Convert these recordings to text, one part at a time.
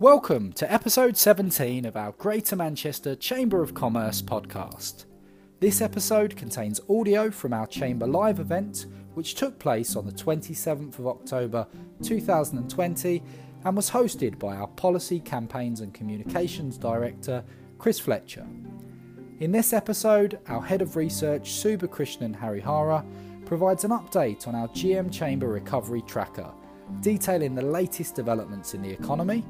Welcome to episode 17 of our Greater Manchester Chamber of Commerce podcast. This episode contains audio from our Chamber Live event, which took place on the 27th of October 2020 and was hosted by our Policy, Campaigns and Communications Director, Chris Fletcher. In this episode, our Head of Research, Subha Krishnan Harihara, provides an update on our GM Chamber Recovery Tracker, detailing the latest developments in the economy.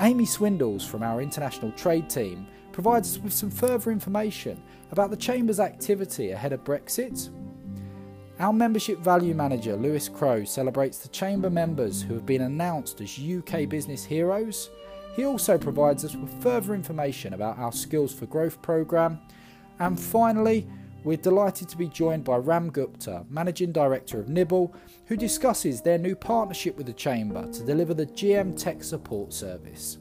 Amy Swindles from our international trade team provides us with some further information about the Chamber's activity ahead of Brexit. Our membership value manager, Lewis Crow, celebrates the Chamber members who have been announced as UK business heroes. He also provides us with further information about our Skills for Growth programme. And finally, we're delighted to be joined by Ram Gupta, Managing Director of Nibble, who discusses their new partnership with the Chamber to deliver the GM Tech Support Service.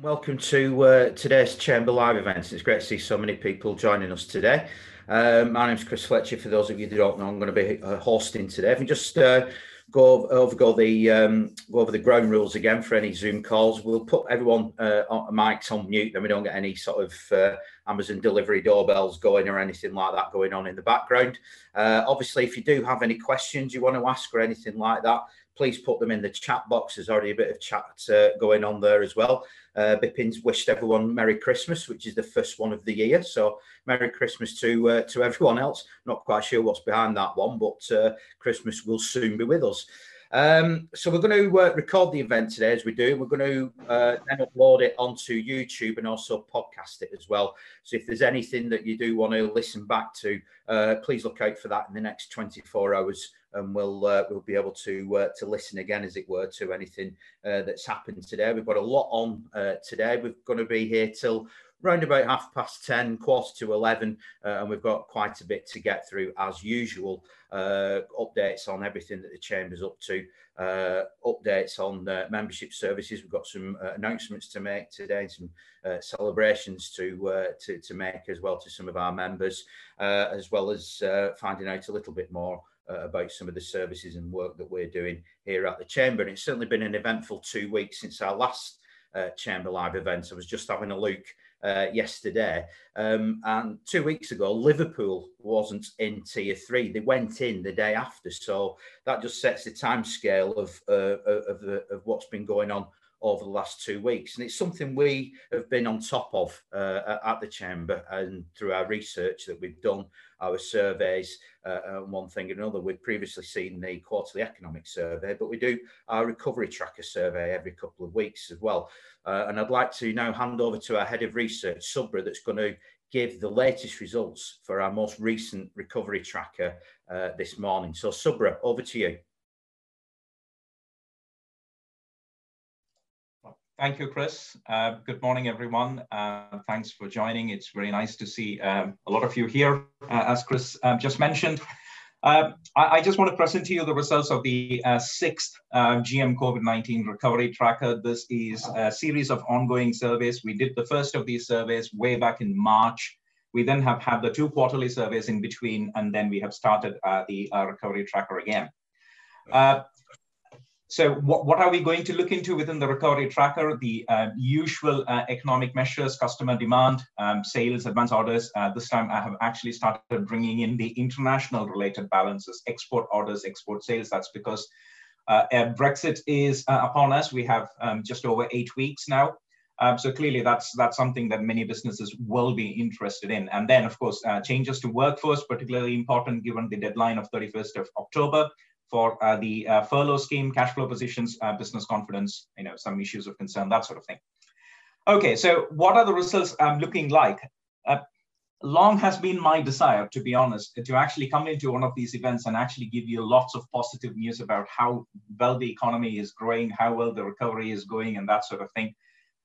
Welcome to uh, today's Chamber Live event. It's great to see so many people joining us today. Um, my name's Chris Fletcher. For those of you that don't know, I'm going to be uh, hosting today. If you just uh, go over go the um, go over the ground rules again for any Zoom calls. We'll put everyone uh, on mics on mute, then we don't get any sort of uh, Amazon delivery doorbells going or anything like that going on in the background. Uh, obviously, if you do have any questions you want to ask or anything like that, please put them in the chat box. There's already a bit of chat uh, going on there as well. Uh, Bipin's wished everyone Merry Christmas, which is the first one of the year. So Merry Christmas to uh, to everyone else. Not quite sure what's behind that one, but uh, Christmas will soon be with us. Um, so we're going to uh, record the event today as we do. We're going to uh, then upload it onto YouTube and also podcast it as well. So if there's anything that you do want to listen back to, uh, please look out for that in the next 24 hours and we'll uh, we'll be able to uh, to listen again, as it were, to anything uh, that's happened today. We've got a lot on uh, today. We're going to be here till round about half past 10, quarter to 11, uh, and we've got quite a bit to get through as usual. Uh, updates on everything that the Chamber's up to, uh, updates on membership services. We've got some uh, announcements to make today, and some uh, celebrations to, uh, to, to make as well to some of our members, as well as finding out a little bit more uh, about some of the services and work that we're doing here at the Chamber. And it's certainly been an eventful two weeks since our last uh, Chamber Live event. I was just having a look uh, yesterday. Um, and two weeks ago, Liverpool wasn't in tier three. They went in the day after. So that just sets the time scale of, uh, of, of what's been going on over the last two weeks. And it's something we have been on top of uh, at the Chamber and through our research that we've done, our surveys, uh, and one thing and another. We'd previously seen the quarterly economic survey, but we do our recovery tracker survey every couple of weeks as well. Uh, and I'd like to now hand over to our head of research, Subra, that's going to give the latest results for our most recent recovery tracker uh, this morning. So, Subra, over to you. Thank you, Chris. Uh, good morning, everyone. Uh, thanks for joining. It's very nice to see um, a lot of you here, uh, as Chris um, just mentioned. Um, I, I, just want to present to you the results of the uh, sixth uh, GM COVID-19 recovery tracker. This is a series of ongoing surveys. We did the first of these surveys way back in March. We then have had the two quarterly surveys in between, and then we have started uh, the recovery tracker again. Uh, so what, what are we going to look into within the recovery tracker? The uh, usual uh, economic measures, customer demand, um, sales, advance orders. Uh, this time I have actually started bringing in the international related balances, export orders, export sales. That's because uh, Brexit is uh, upon us. We have um, just over eight weeks now. Um, so clearly that's that's something that many businesses will be interested in. And then of course, uh, changes to workforce, particularly important given the deadline of 31st of October for uh, the uh, furlough scheme, cash flow positions, uh, business confidence, you know, some issues of concern, that sort of thing. Okay, so what are the results um, looking like? Uh, long has been my desire, to be honest, to actually come into one of these events and actually give you lots of positive news about how well the economy is growing, how well the recovery is going, and that sort of thing.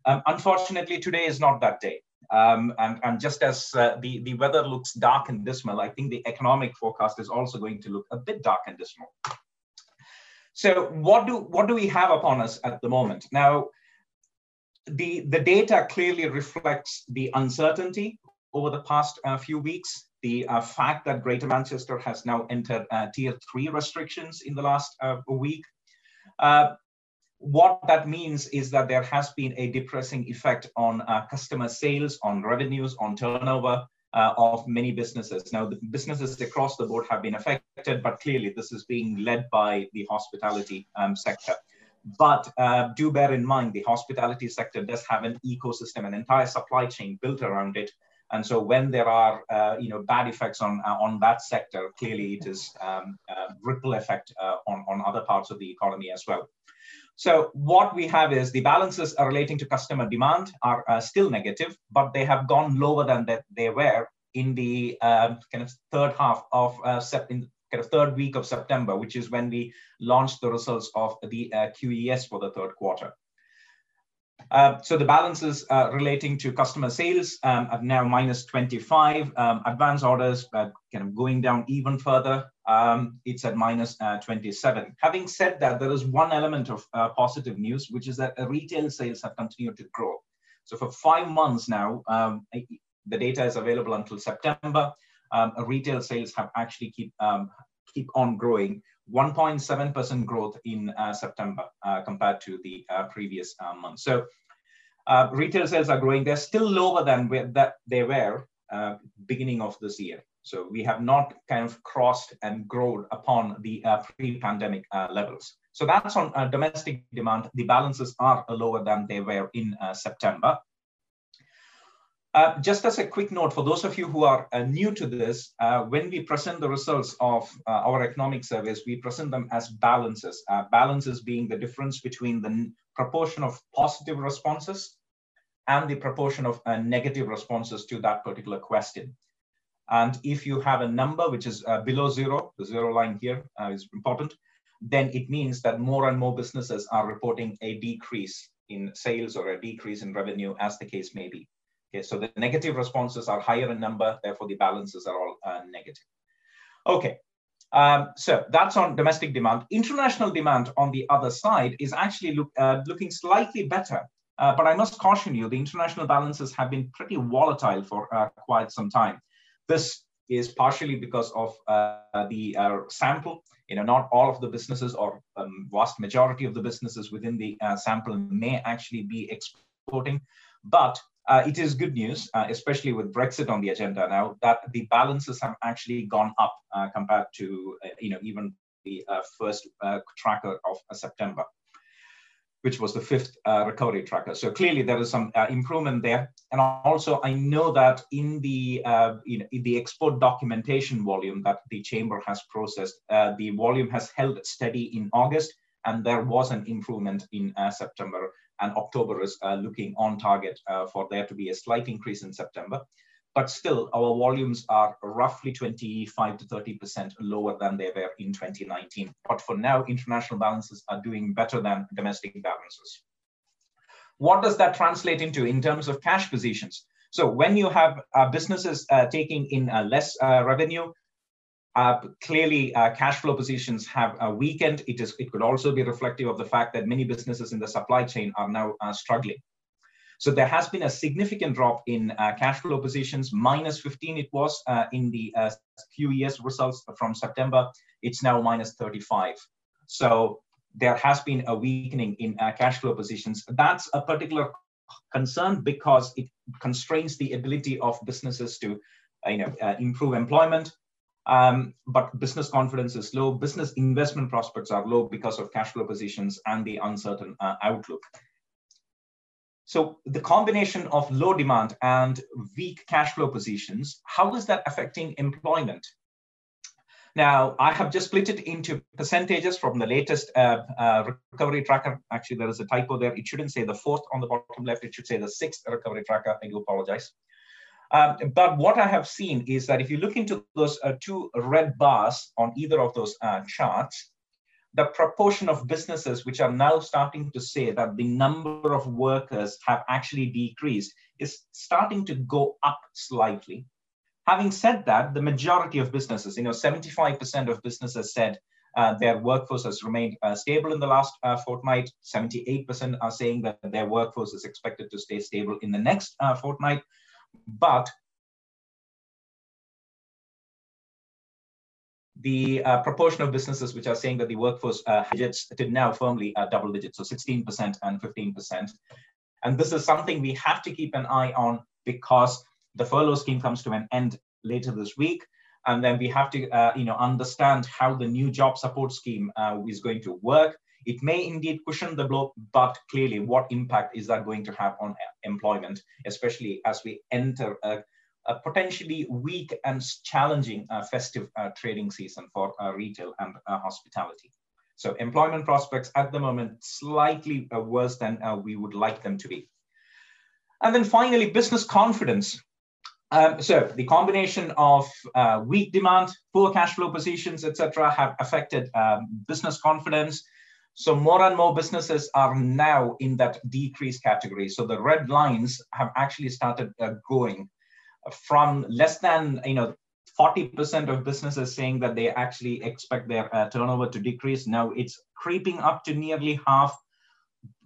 Um, unfortunately, today is not that day. Um, and, and, just as uh, the, the weather looks dark and dismal, I think the economic forecast is also going to look a bit dark and dismal. So what do, what do we have upon us at the moment? Now, the, the data clearly reflects the uncertainty over the past uh, few weeks. the uh, fact that Greater Manchester has now entered uh, tier three restrictions in the last uh, week. Uh, what that means is that there has been a depressing effect on uh, customer sales, on revenues, on turnover uh, of many businesses. Now, the businesses across the board have been affected, but clearly this is being led by the hospitality um, sector. But uh, do bear in mind, the hospitality sector does have an ecosystem, an entire supply chain built around it. And so when there are, uh, you know, bad effects on uh, on that sector, clearly it is um, ripple effect uh, on, on other parts of the economy as well. So what we have is the balances relating to customer demand are uh, still negative, but they have gone lower than that they were in the uh, kind of third half of uh, in kind of third week of September, which is when we launched the results of the uh, QES for the third quarter. Uh, so the balances uh, relating to customer sales um, are now minus 25. Um, advance orders uh, kind of going down even further. Um, it's at minus, uh, 27. Having said that, there is one element of uh, positive news, which is that retail sales have continued to grow. So for five months now, um, the data is available until September. Um, retail sales have actually keep um, keep on growing. 1.7% growth in uh, September uh, compared to the uh, previous uh, month. So uh, retail sales are growing. They're still lower than where that they were uh, beginning of this year. So we have not kind of crossed and grown upon the pre-pandemic levels. So that's on domestic demand. The balances are lower than they were in September. Uh, just as a quick note, for those of you who are uh, new to this, uh, when we present the results of uh, our economic surveys, we present them as balances. Uh, balances being the difference between the proportion of positive responses and the proportion of negative responses to that particular question. And if you have a number which is below zero, the zero line here is important, then it means that more and more businesses are reporting a decrease in sales or a decrease in revenue as the case may be. Okay, so the negative responses are higher in number, therefore the balances are all uh, negative. Okay, um, so that's on domestic demand. International demand on the other side is actually look, uh, looking slightly better. Uh, but I must caution you, the international balances have been pretty volatile for uh, quite some time. This is partially because of uh, the uh, sample. You know, not all of the businesses or um, vast majority of the businesses within the sample may actually be exporting, but uh, it is good news, uh, especially with Brexit on the agenda now, that the balances have actually gone up uh, compared to, uh, you know, even the uh, first uh, tracker of September, which was the fifth recovery tracker. So clearly there is some improvement there. And also I know that in the, you know, in the export documentation volume that the chamber has processed, the volume has held steady in August, and there was an improvement in September and October is uh, looking on target uh, for there to be a slight increase in September. But still, our volumes are roughly 25 to 30% lower than they were in 2019. But for now, international balances are doing better than domestic balances. What does that translate into in terms of cash positions? So when you have uh, businesses uh, taking in uh, less uh, revenue, uh, clearly, uh, cash flow positions have uh, weakened. It is. It could also be reflective of the fact that many businesses in the supply chain are now uh, struggling. So there has been a significant drop in uh, cash flow positions. Minus 15 it was uh, in the QES results from September. It's now minus 35. So there has been a weakening in cash flow positions. That's a particular concern because it constrains the ability of businesses to you know, improve employment, um, but business confidence is low. Business investment prospects are low because of cash flow positions and the uncertain uh, outlook. So the combination of low demand and weak cash flow positions, how is that affecting employment? Now, I have just split it into percentages from the latest uh, uh, recovery tracker. Actually, there is a typo there. It shouldn't say the fourth on the bottom left. It should say the sixth recovery tracker. I do apologize. Um, but what I have seen is that if you look into those uh, two red bars on either of those uh, charts, the proportion of businesses which are now starting to say that the number of workers have actually decreased is starting to go up slightly. Having said that, the majority of businesses, you know, 75% of businesses said uh, their workforce has remained uh, stable in the last uh, fortnight. 78% are saying that their workforce is expected to stay stable in the next uh, fortnight. But the uh, proportion of businesses which are saying that the workforce uh, digits to now firmly uh, double digits, so 16% and 15%. And this is something we have to keep an eye on because the furlough scheme comes to an end later this week. And then we have to uh, you know, understand how the new job support scheme uh, is going to work. It may indeed cushion the blow, but clearly what impact is that going to have on employment, especially as we enter a, a potentially weak and challenging uh, festive uh, trading season for uh, retail and uh, hospitality. So employment prospects at the moment slightly uh, worse than uh, we would like them to be. And then finally, business confidence. Um, so the combination of uh, weak demand, poor cash flow positions, etc., have affected um, business confidence. So more and more businesses are now in that decrease category. So the red lines have actually started uh, going from less than you know 40% of businesses saying that they actually expect their uh, turnover to decrease. Now it's creeping up to nearly half,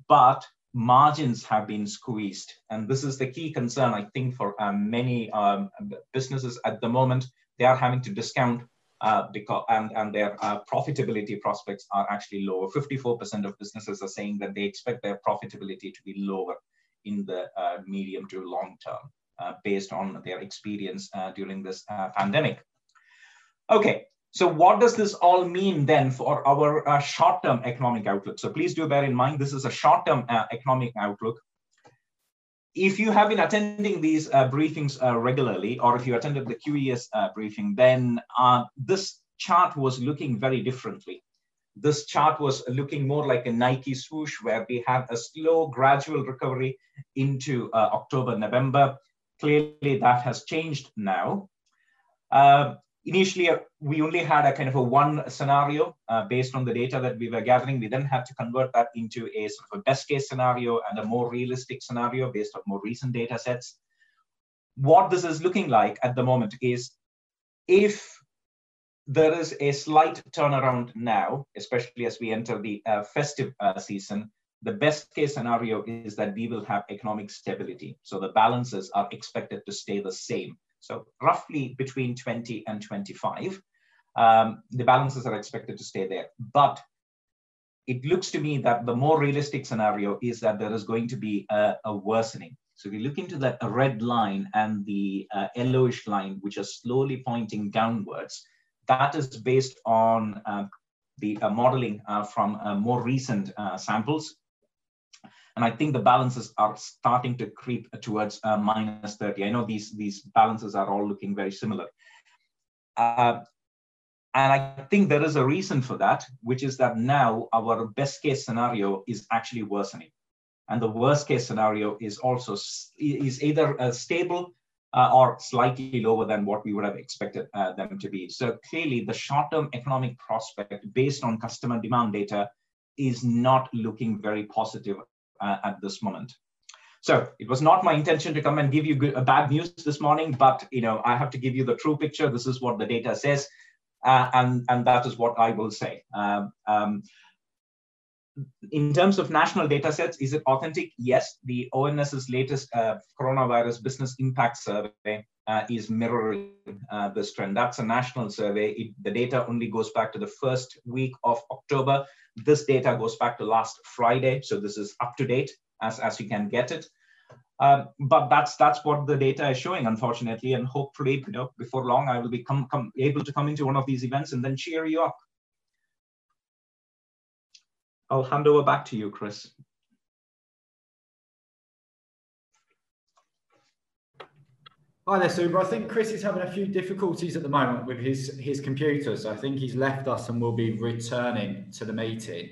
but margins have been squeezed. And this is the key concern, I think, for um, many um, businesses at the moment. They are having to discount uh, because and, and their uh, profitability prospects are actually lower. 54% of businesses are saying that they expect their profitability to be lower in the uh, medium to long term. Uh, based on their experience uh, during this pandemic. Okay, so what does this all mean then for our short-term economic outlook? So please do bear in mind, this is a short-term economic outlook. If you have been attending these uh, briefings uh, regularly, or if you attended the QES uh, briefing, then uh, this chart was looking very differently. This chart was looking more like a Nike swoosh where we had a slow gradual recovery into October, November, Clearly, that has changed now. Initially, uh, we only had a kind of a one scenario uh, based on the data that we were gathering. We then had to convert that into a sort of a best case scenario and a more realistic scenario based on more recent data sets. What this is looking like at the moment is if there is a slight turnaround now, especially as we enter the uh, festive uh, season, the best case scenario is that we will have economic stability. So the balances are expected to stay the same. So roughly between 20 and 25, um, the balances are expected to stay there. But it looks to me that the more realistic scenario is that there is going to be a, a worsening. So if you look into that red line and the uh, yellowish line, which are slowly pointing downwards, that is based on uh, the uh, modeling uh, from uh, more recent uh, samples. And I think the balances are starting to creep towards uh, minus 30. I know these, these balances are all looking very similar. Uh, and I think there is a reason for that, which is that now our best case scenario is actually worsening. And the worst case scenario is also is either uh, stable uh, or slightly lower than what we would have expected uh, them to be. So clearly the short-term economic prospect based on customer demand data is not looking very positive uh, at this moment. So it was not my intention to come and give you good, uh, bad news this morning, but you know I have to give you the true picture. This is what the data says, uh, and and that is what I will say. Um, um, in terms of national data sets, is it authentic? Yes, the ONS's latest uh, coronavirus business impact survey uh, is mirroring uh, this trend. That's a national survey. It, the data only goes back to the first week of October. This data goes back to last Friday, so this is up to date as, as you can get it. Um, but that's that's what the data is showing, unfortunately, and hopefully, you know, before long, I will be come, come, able to come into one of these events and then cheer you up. I'll hand over back to you, Chris. Hi there, Subra. I think Chris is having a few difficulties at the moment with his, his computer, so I think he's left us and will be returning to the meeting.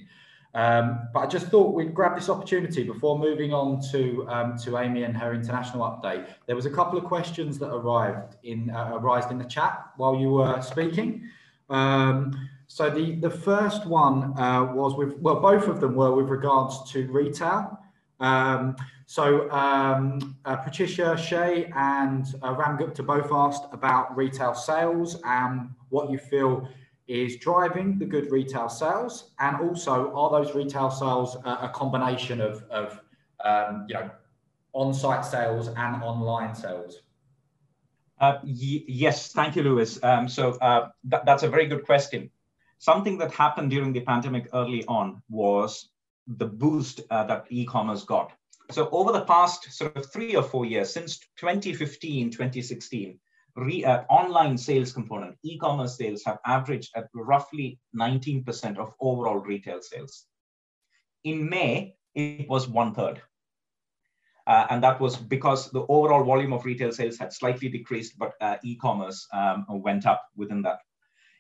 Um, but I just thought we'd grab this opportunity before moving on to um, to Amy and her international update. There was a couple of questions that arrived in uh, arisen in the chat while you were speaking. Um, so the, the first one uh, was with, well, both of them were with regards to retail. Um, so um, uh, Patricia Shea and uh, Ram Gupta both asked about retail sales and what you feel is driving the good retail sales, and also are those retail sales a combination of, of um, you know on-site sales and online sales? Uh, yes, thank you, Lewis. Um, so uh, th that's a very good question. Something that happened during the pandemic early on was the boost uh, that e-commerce got. So over the past sort of three or four years, since 2015, 2016, re, uh, online sales component, e-commerce sales have averaged at roughly 19% of overall retail sales. In May, it was one third. Uh, and that was because the overall volume of retail sales had slightly decreased, but uh, e-commerce um, went up within that.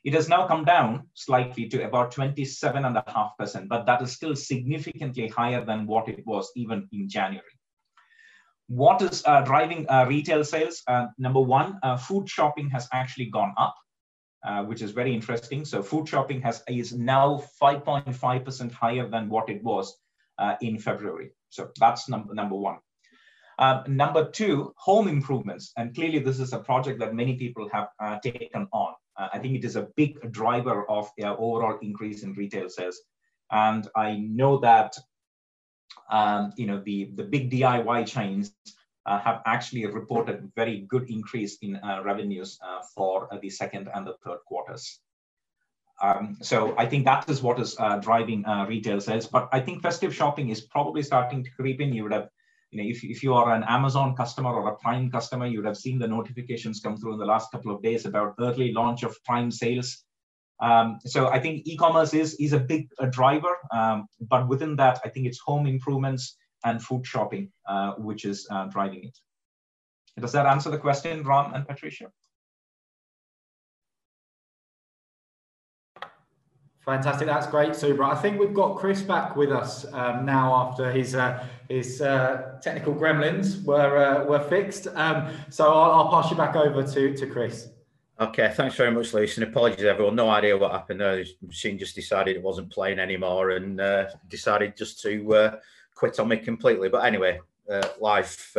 It has now come down slightly to about 27.5%, but that is still significantly higher than what it was even in January. What is uh, driving uh, retail sales? Uh, number one, uh, food shopping has actually gone up, which is very interesting. So food shopping has is now 5.5% higher than what it was in February. So that's number, number one. Uh, number two, home improvements. And clearly this is a project that many people have uh, taken on. Uh, I think it is a big driver of the overall increase in retail sales. And I know that um, you know the, the big DIY chains uh, have actually reported very good increase in uh, revenues for the second and the third quarters. Um, so I think that is what is driving retail sales. But I think festive shopping is probably starting to creep in. You would have you know, if, if you are an Amazon customer or a Prime customer, you would have seen the notifications come through in the last couple of days about early launch of Prime sales. Um, so I think e-commerce is, is a big a driver, um, but within that, I think it's home improvements and food shopping, uh, which is uh, driving it. Does that answer the question, Ram and Patricia? Fantastic, that's great, super. I think we've got Chris back with us um, now after his uh, his uh, technical gremlins were uh, were fixed. Um, so I'll, I'll, pass you back over to to Chris. Okay, thanks very much, Lewis, and apologies everyone. No idea what happened there. The machine just decided it wasn't playing anymore and uh, decided just to uh, quit on me completely. But anyway, uh, live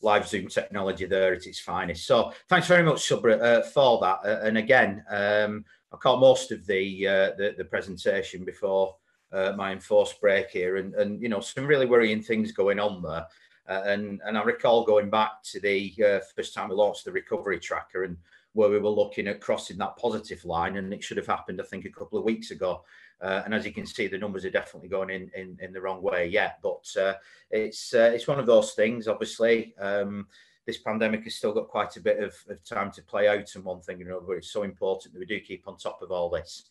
live Zoom technology there at its finest. So thanks very much, Subra, for that. and again. Um, I caught most of the uh, the, the, presentation before uh, my enforced break here, and and you know some really worrying things going on there. Uh, and and I recall going back to the uh, first time we launched the recovery tracker, and where we were looking at crossing that positive line, and it should have happened, I think, a couple of weeks ago. Uh, and as you can see, the numbers are definitely going in in, in the wrong way yet. But uh, it's it's one of those things, obviously. Um, this pandemic has still got quite a bit of, of time to play out and one thing and another. It's so important that we do keep on top of all this.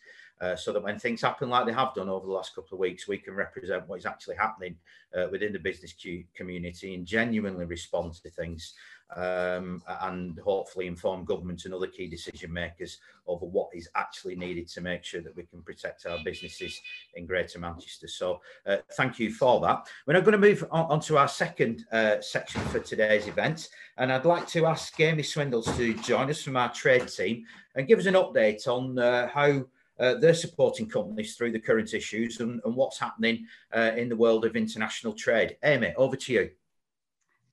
Uh, so that when things happen like they have done over the last couple of weeks, we can represent what is actually happening uh, within the business community and genuinely respond to things um, and hopefully inform government and other key decision makers over what is actually needed to make sure that we can protect our businesses in Greater Manchester. So uh, thank you for that. We're now going to move on, on to our second uh, section for today's event. And I'd like to ask Amy Swindles to join us from our trade team and give us an update on uh, how uh, they're supporting companies through the current issues and, and what's happening uh, in the world of international trade. Amy, over to you.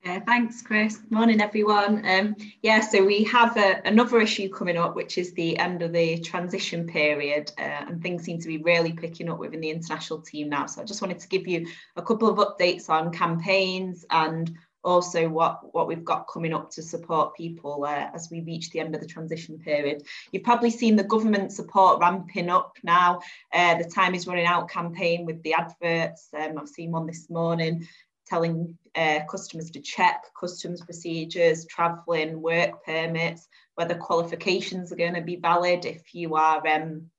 Uh, thanks, Chris. Morning, everyone. Um, yeah, so we have a, another issue coming up, which is the end of the transition period, uh, and things seem to be really picking up within the international team now. So I just wanted to give you a couple of updates on campaigns and also what, what we've got coming up to support people uh, as we reach the end of the transition period. You've probably seen the government support ramping up now. Uh, the time is running out campaign with the adverts. Um, I've seen one this morning telling uh, customers to check customs procedures, travelling, work permits, whether qualifications are going to be valid if you are um,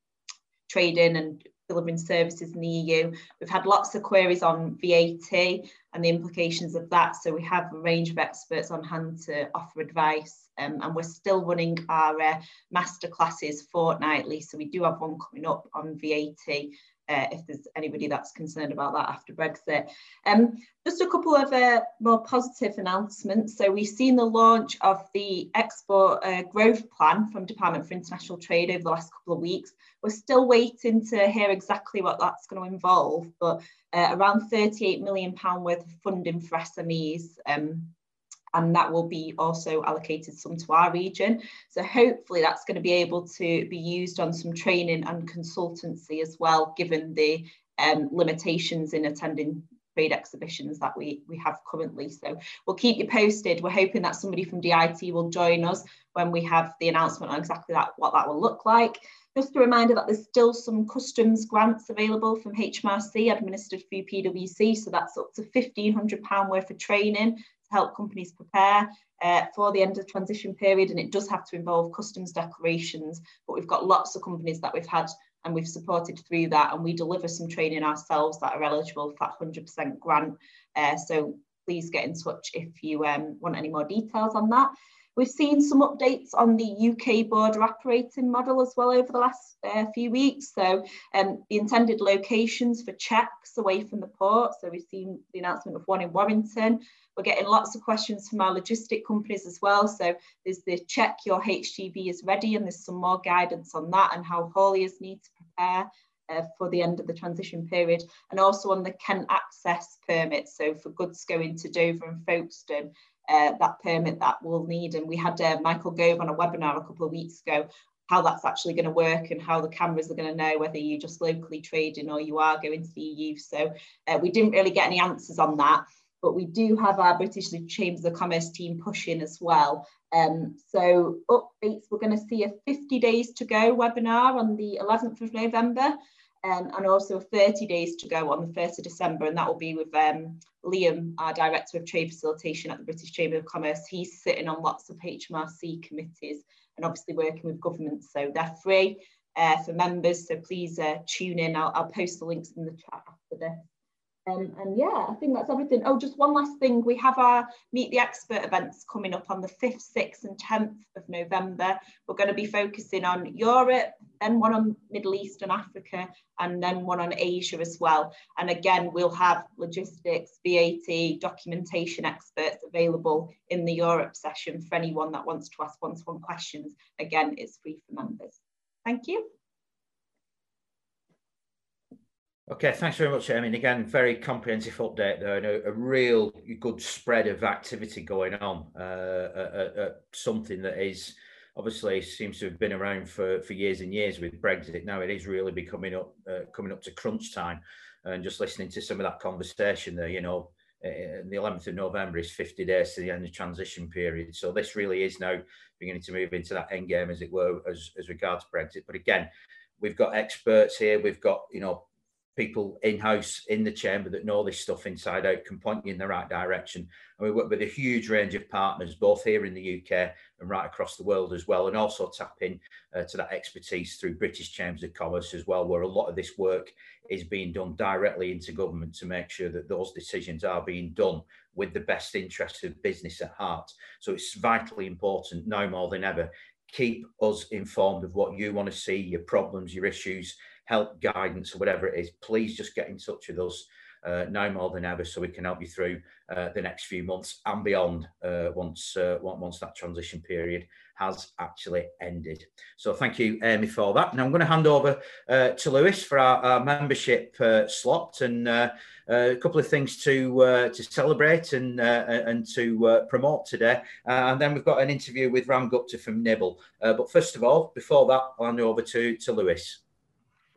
trading and delivering services in the EU. We've had lots of queries on VAT and the implications of that. So we have a range of experts on hand to offer advice. Um, and we're still running our uh, master classes fortnightly. So we do have one coming up on VAT uh, if there's anybody that's concerned about that after Brexit. Um, just a couple of uh, more positive announcements. So we've seen the launch of the Export uh, Growth Plan from Department for International Trade over the last couple of weeks. We're still waiting to hear exactly what that's going to involve, but uh, around 38 million pound worth of funding for SMEs um, and that will be also allocated some to our region. So hopefully that's going to be able to be used on some training and consultancy as well, given the um, limitations in attending trade exhibitions that we, we have currently. So we'll keep you posted. We're hoping that somebody from DIT will join us when we have the announcement on exactly that what that will look like. Just a reminder that there's still some customs grants available from HMRC administered through PwC. So that's up to £1,500 worth of training help companies prepare uh, for the end of transition period. And it does have to involve customs declarations, but we've got lots of companies that we've had and we've supported through that and we deliver some training ourselves that are eligible for that 100% grant. Uh, so please get in touch if you um, want any more details on that. We've seen some updates on the UK border operating model as well over the last uh, few weeks. So um, the intended locations for checks away from the port. So we've seen the announcement of one in Warrington. We're getting lots of questions from our logistic companies as well. So there's the check your HGV is ready and there's some more guidance on that and how hauliers need to prepare uh, for the end of the transition period and also on the Kent access permit. So for goods going to Dover and Folkestone, uh, that permit that we'll need. And we had uh, Michael Gove on a webinar a couple of weeks ago, how that's actually going to work and how the cameras are going to know whether you're just locally trading or you are going to the EU. So uh, we didn't really get any answers on that, but we do have our British Chambers of Commerce team pushing as well. Um, so updates, we're going to see a 50 days to go webinar on the 11th of November um, and also 30 days to go on the 1st of December, and that will be with um, Liam, our Director of Trade Facilitation at the British Chamber of Commerce. He's sitting on lots of HMRC committees and obviously working with governments, so they're free uh, for members, so please uh, tune in. I'll, I'll post the links in the chat after this. Um, and yeah, I think that's everything. Oh, just one last thing. We have our Meet the Expert events coming up on the 5th, 6th and 10th of November. We're going to be focusing on Europe, then one on Middle East and Africa, and then one on Asia as well. And again, we'll have logistics, VAT, documentation experts available in the Europe session for anyone that wants to ask one-to-one -one questions. Again, it's free for members. Thank you. Okay, thanks very much, Amy. again, very comprehensive update there, and a, a real good spread of activity going on. Uh, uh, uh, something that is obviously seems to have been around for, for years and years with Brexit. Now it is really becoming up, uh, coming up to crunch time, and just listening to some of that conversation there, you know, uh, the 11th of November is 50 days to the end of transition period. So this really is now beginning to move into that end game, as it were, as, as regards Brexit. But again, we've got experts here. We've got, you know, people in house in the chamber that know this stuff inside out can point you in the right direction. And we work with a huge range of partners, both here in the UK and right across the world as well, and also tap in uh, to that expertise through British Chambers of Commerce as well, where a lot of this work is being done directly into government to make sure that those decisions are being done with the best interests of business at heart. So it's vitally important now more than ever. Keep us informed of what you want to see, your problems, your issues, help, guidance, or whatever it is, please just get in touch with us uh, now more than ever so we can help you through uh, the next few months and beyond uh, once uh, once that transition period has actually ended. So thank you, Amy, for that. Now I'm going to hand over uh, to Lewis for our, our membership uh, slot and a couple of things to to celebrate and and to promote today. and then we've got an interview with Ram Gupta from Nibble. but first of all, before that, I'll hand over to, to Lewis.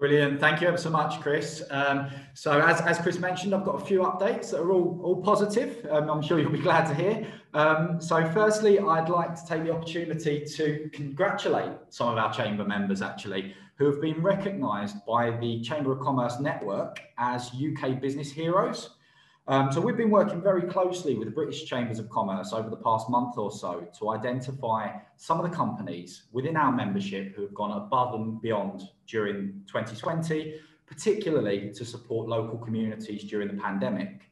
Brilliant. Thank you ever so much, Chris. Um, so as, as Chris mentioned, I've got a few updates that are all, all positive. Um, I'm sure you'll be glad to hear. Um, so firstly, I'd like to take the opportunity to congratulate some of our chamber members actually who have been recognised by the Chamber of Commerce Network as UK business heroes. Um, so we've been working very closely with the British Chambers of Commerce over the past month or so to identify some of the companies within our membership who have gone above and beyond during 2020, particularly to support local communities during the pandemic.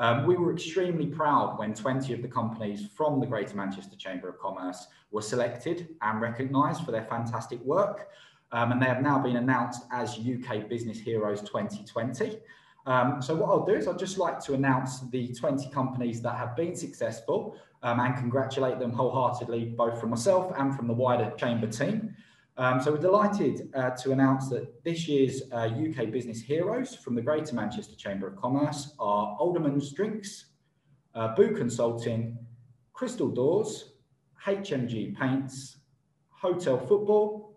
Um, we were extremely proud when 20 of the companies from the Greater Manchester Chamber of Commerce were selected and recognised for their fantastic work. Um, and they have now been announced as UK Business Heroes 2020. Um, so what I'll do is I'd just like to announce the 20 companies that have been successful um, and congratulate them wholeheartedly, both from myself and from the wider chamber team. Um, so we're delighted uh, to announce that this year's uh, UK Business Heroes from the Greater Manchester Chamber of Commerce are Alderman's Drinks, uh, Boo Consulting, Crystal Doors, HMG Paints, Hotel Football,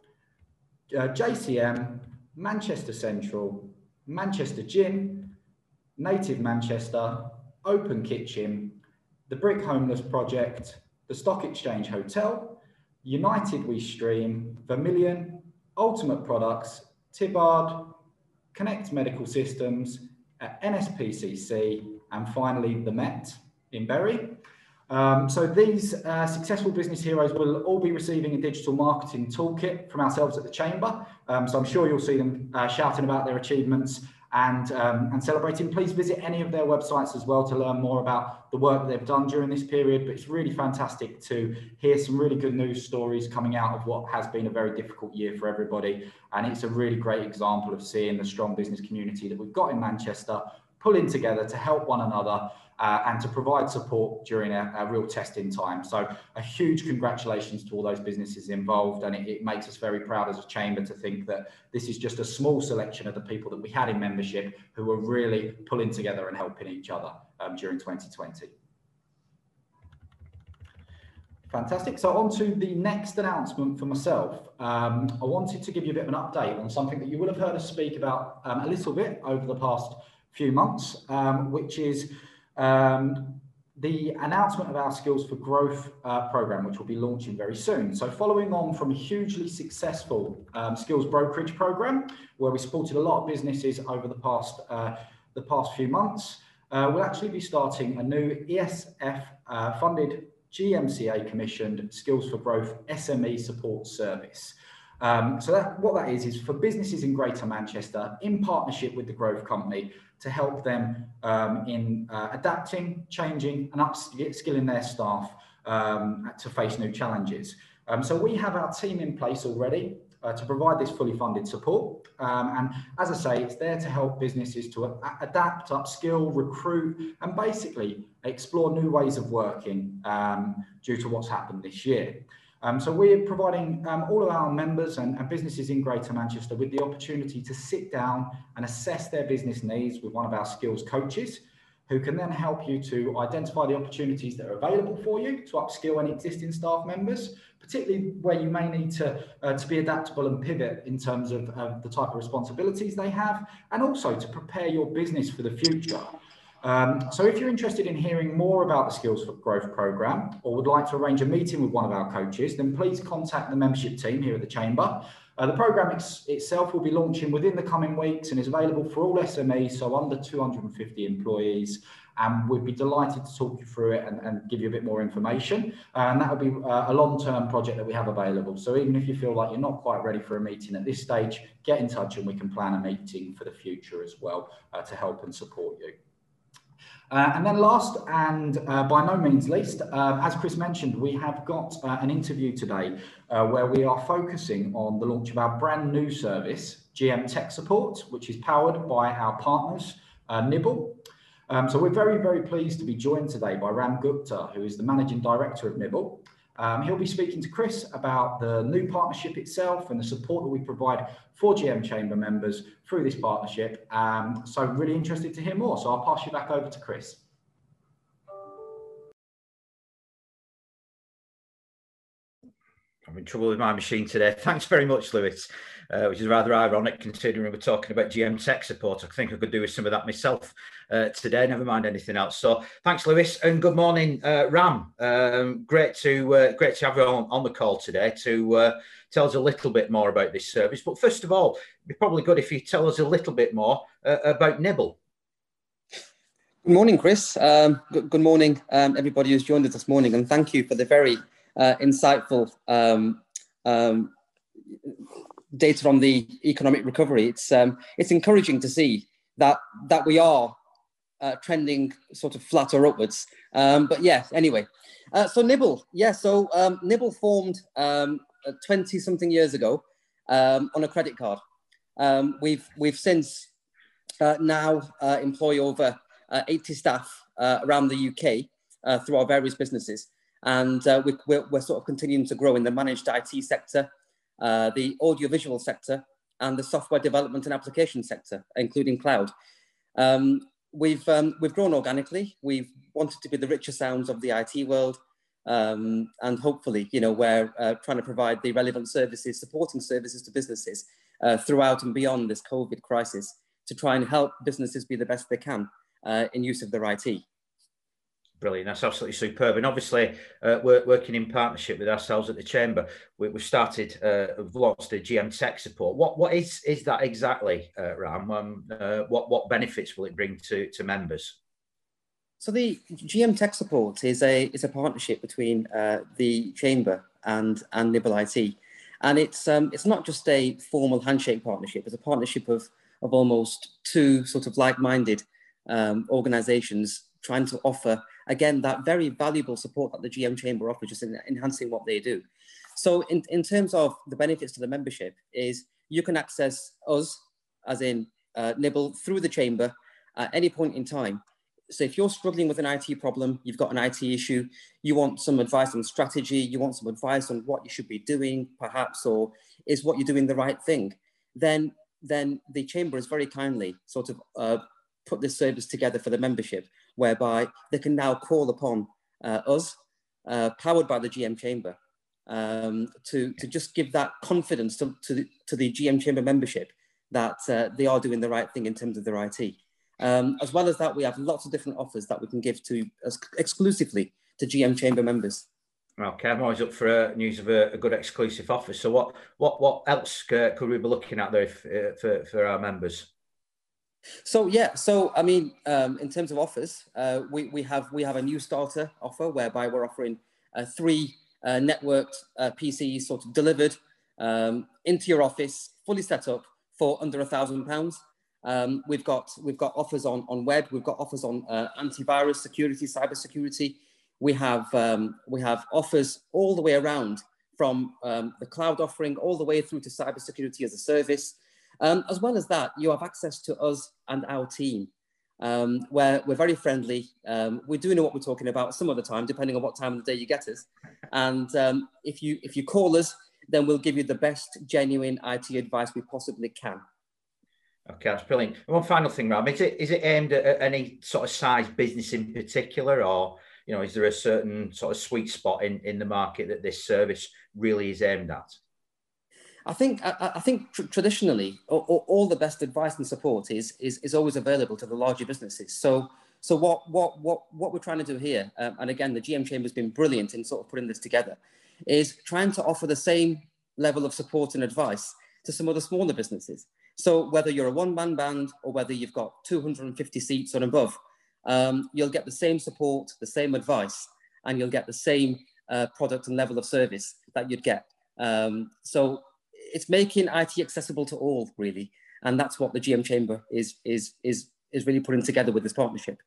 uh, JCM, Manchester Central, Manchester Gym, Native Manchester, Open Kitchen, the Brick Homeless Project, the Stock Exchange Hotel, United We Stream, Vermilion, Ultimate Products, Tibard, Connect Medical Systems, NSPCC, and finally the Met in Bury. Um, so these uh, successful business heroes will all be receiving a digital marketing toolkit from ourselves at the Chamber. Um, so I'm sure you'll see them uh, shouting about their achievements and, um, and celebrating. Please visit any of their websites as well to learn more about the work they've done during this period. But it's really fantastic to hear some really good news stories coming out of what has been a very difficult year for everybody. And it's a really great example of seeing the strong business community that we've got in Manchester pulling together to help one another uh, and to provide support during a, a, real testing time. So a huge congratulations to all those businesses involved. And it, it, makes us very proud as a chamber to think that this is just a small selection of the people that we had in membership who were really pulling together and helping each other um, during 2020. Fantastic. So on to the next announcement for myself. Um, I wanted to give you a bit of an update on something that you will have heard us speak about um, a little bit over the past few months, um, which is um, the announcement of our Skills for Growth uh, program, which will be launching very soon. So following on from a hugely successful um, skills brokerage program, where we supported a lot of businesses over the past, uh, the past few months, uh, we'll actually be starting a new ESF uh, funded GMCA commissioned Skills for Growth SME support service. Um, so that, what that is, is for businesses in Greater Manchester in partnership with the Growth Company to help them um, in uh, adapting, changing and upskilling their staff um, to face new challenges. Um, so we have our team in place already uh, to provide this fully funded support. Um, and as I say, it's there to help businesses to a- adapt, upskill, recruit, and basically explore new ways of working um, due to what's happened this year. Um, so we're providing um, all of our members and, and, businesses in Greater Manchester with the opportunity to sit down and assess their business needs with one of our skills coaches who can then help you to identify the opportunities that are available for you to upskill any existing staff members, particularly where you may need to, uh, to be adaptable and pivot in terms of uh, the type of responsibilities they have, and also to prepare your business for the future. Um, so if you're interested in hearing more about the Skills for Growth program or would like to arrange a meeting with one of our coaches, then please contact the membership team here at the Chamber. Uh, the program ex itself will be launching within the coming weeks and is available for all SMEs, so under 250 employees. And we'd be delighted to talk you through it and, and give you a bit more information. Uh, and that will be uh, a long-term project that we have available. So even if you feel like you're not quite ready for a meeting at this stage, get in touch and we can plan a meeting for the future as well uh, to help and support you. Uh, and then last and uh, by no means least, uh, as Chris mentioned, we have got uh, an interview today uh, where we are focusing on the launch of our brand new service, GM Tech Support, which is powered by our partners, uh, Nibble. Um, so we're very, very pleased to be joined today by Ram Gupta, who is the Managing Director of Nibble. Um, he'll be speaking to Chris about the new partnership itself and the support that we provide for GM Chamber members through this partnership. Um, so really interested to hear more. So I'll pass you back over to Chris. I'm in trouble with my machine today. Thanks very much, Lewis uh, which is rather ironic considering we're talking about GM tech support. I think I could do with some of that myself uh, today, never mind anything else. So thanks, Lewis, and good morning, uh, Ram. Um, great to uh, great to have you on, on the call today to uh, tell us a little bit more about this service. But first of all, it'd be probably good if you tell us a little bit more uh, about Nibble. Good morning, Chris. Um, good, good, morning, um, everybody who's joined us this morning, and thank you for the very insightful um, um, data on the economic recovery, it's um, it's encouraging to see that that we are uh, trending sort of flat or upwards. Um, but yeah, anyway, uh, so Nibble, yeah, so um, Nibble formed um, 20 something years ago um, on a credit card. Um, we've we've since uh, now uh, employ over uh, 80 staff uh, around the UK through our various businesses, and we, we're, we're sort of continuing to grow in the managed IT sector, uh, the audiovisual sector, and the software development and application sector, including cloud. Um, we've, um, we've grown organically. We've wanted to be the richer sounds of the IT world. Um, and hopefully, you know, we're uh, trying to provide the relevant services, supporting services to businesses uh, throughout and beyond this COVID crisis to try and help businesses be the best they can. uh, in use of their IT. Brilliant. That's absolutely superb. And obviously, uh, we're working in partnership with ourselves at the Chamber. We, have started, uh, launched the GM Tech support. What what is is that exactly, uh, Ram? Um, uh, what what benefits will it bring to to members? So the GM Tech support is a is a partnership between uh, the Chamber and and Nibble IT, and it's um, it's not just a formal handshake partnership. It's a partnership of of almost two sort of like-minded um, organisations trying to offer again, that very valuable support that the GM Chamber offers, just in enhancing what they do. So in, in terms of the benefits to the membership is you can access us, as in uh, Nibble, through the Chamber at any point in time. So if you're struggling with an IT problem, you've got an IT issue, you want some advice on strategy, you want some advice on what you should be doing, perhaps, or is what you're doing the right thing, then then the chamber has very kindly sort of uh, put this service together for the membership whereby they can now call upon uh, us, uh, powered by the GM Chamber, um, to, to just give that confidence to, to, the, to the GM Chamber membership that uh, they are doing the right thing in terms of their IT. Um, as well as that, we have lots of different offers that we can give to exclusively to GM Chamber members. Okay, I'm always up for uh, news of a, a, good exclusive offer. So, what what what else uh, could we be looking at there if, uh, for for our members? So yeah, so I mean, um, in terms of offers, uh, we we have we have a new starter offer whereby we're offering uh, three uh, networked uh, PCs sort of delivered um, into your office, fully set up for under a thousand pounds. Um, we've got we've got offers on on web, we've got offers on uh, antivirus security, cyber security. We have um, we have offers all the way around from um, the cloud offering all the way through to cyber security as a service. Um, as well as that, you have access to us and our team, um, where we're very friendly. Um, we do know what we're talking about some of the time, depending on what time of the day you get us. And um, if you if you call us, then we'll give you the best genuine IT advice we possibly can. Okay, that's brilliant. And one final thing, Rob, is it is it aimed at any sort of size business in particular, or you know, is there a certain sort of sweet spot in in the market that this service really is aimed at? I think I, I think tr- traditionally all, all, the best advice and support is, is is always available to the larger businesses. So so what what what what we're trying to do here, um, and again the GM Chamber has been brilliant in sort of putting this together, is trying to offer the same level of support and advice to some of the smaller businesses. So whether you're a one-man band or whether you've got 250 seats or above, um, you'll get the same support, the same advice, and you'll get the same uh, product and level of service that you'd get. Um, so it's making IT accessible to all, really, and that's what the GM Chamber is is is is really putting together with this partnership.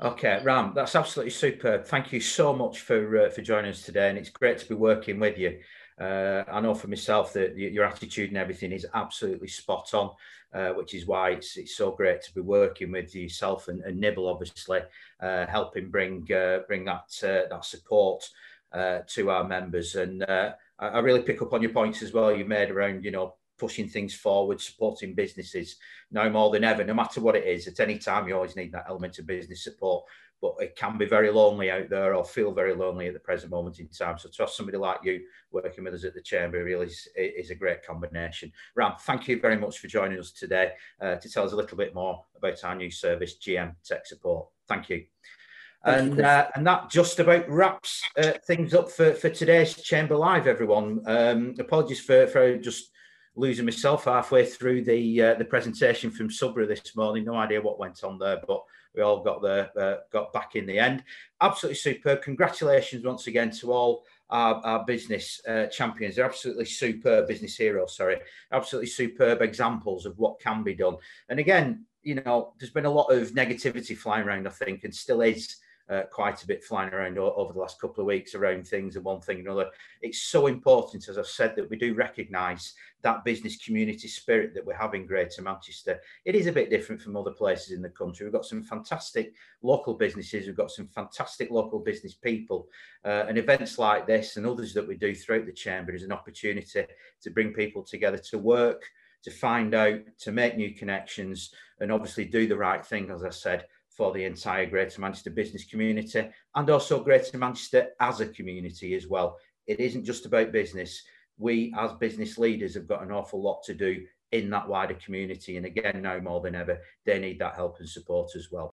Okay, Ram, that's absolutely superb. Thank you so much for uh, for joining us today, and it's great to be working with you. Uh, I know for myself that your attitude and everything is absolutely spot on, uh, which is why it's it's so great to be working with yourself and, and Nibble, obviously, uh, helping bring uh, bring that uh, that support to our members and I, really pick up on your points as well you made around, you know, pushing things forward, supporting businesses now more than ever, no matter what it is. At any time, you always need that element of business support, but it can be very lonely out there or feel very lonely at the present moment in time. So to have somebody like you working with us at the Chamber really is, is a great combination. Ram, thank you very much for joining us today uh, to tell us a little bit more about our new service, GM Tech Support. Thank you. And, uh, and that just about wraps uh, things up for, for today's Chamber Live, everyone. Um, apologies for, for just losing myself halfway through the uh, the presentation from Subra this morning. No idea what went on there, but we all got there, uh, got back in the end. Absolutely superb. Congratulations once again to all our, our business uh, champions. They're absolutely superb business heroes, sorry. Absolutely superb examples of what can be done. And again, you know, there's been a lot of negativity flying around, I think, and still is uh, quite a bit flying around over the last couple of weeks around things and one thing and another. It's so important, as I've said, that we do recognise that business community spirit that we have in Greater Manchester. It is a bit different from other places in the country. We've got some fantastic local businesses, we've got some fantastic local business people, uh, and events like this and others that we do throughout the chamber is an opportunity to bring people together to work, to find out, to make new connections, and obviously do the right thing, as I said for the entire Greater Manchester business community and also Greater Manchester as a community as well. It isn't just about business. We, as business leaders, have got an awful lot to do in that wider community. And again, now more than ever, they need that help and support as well.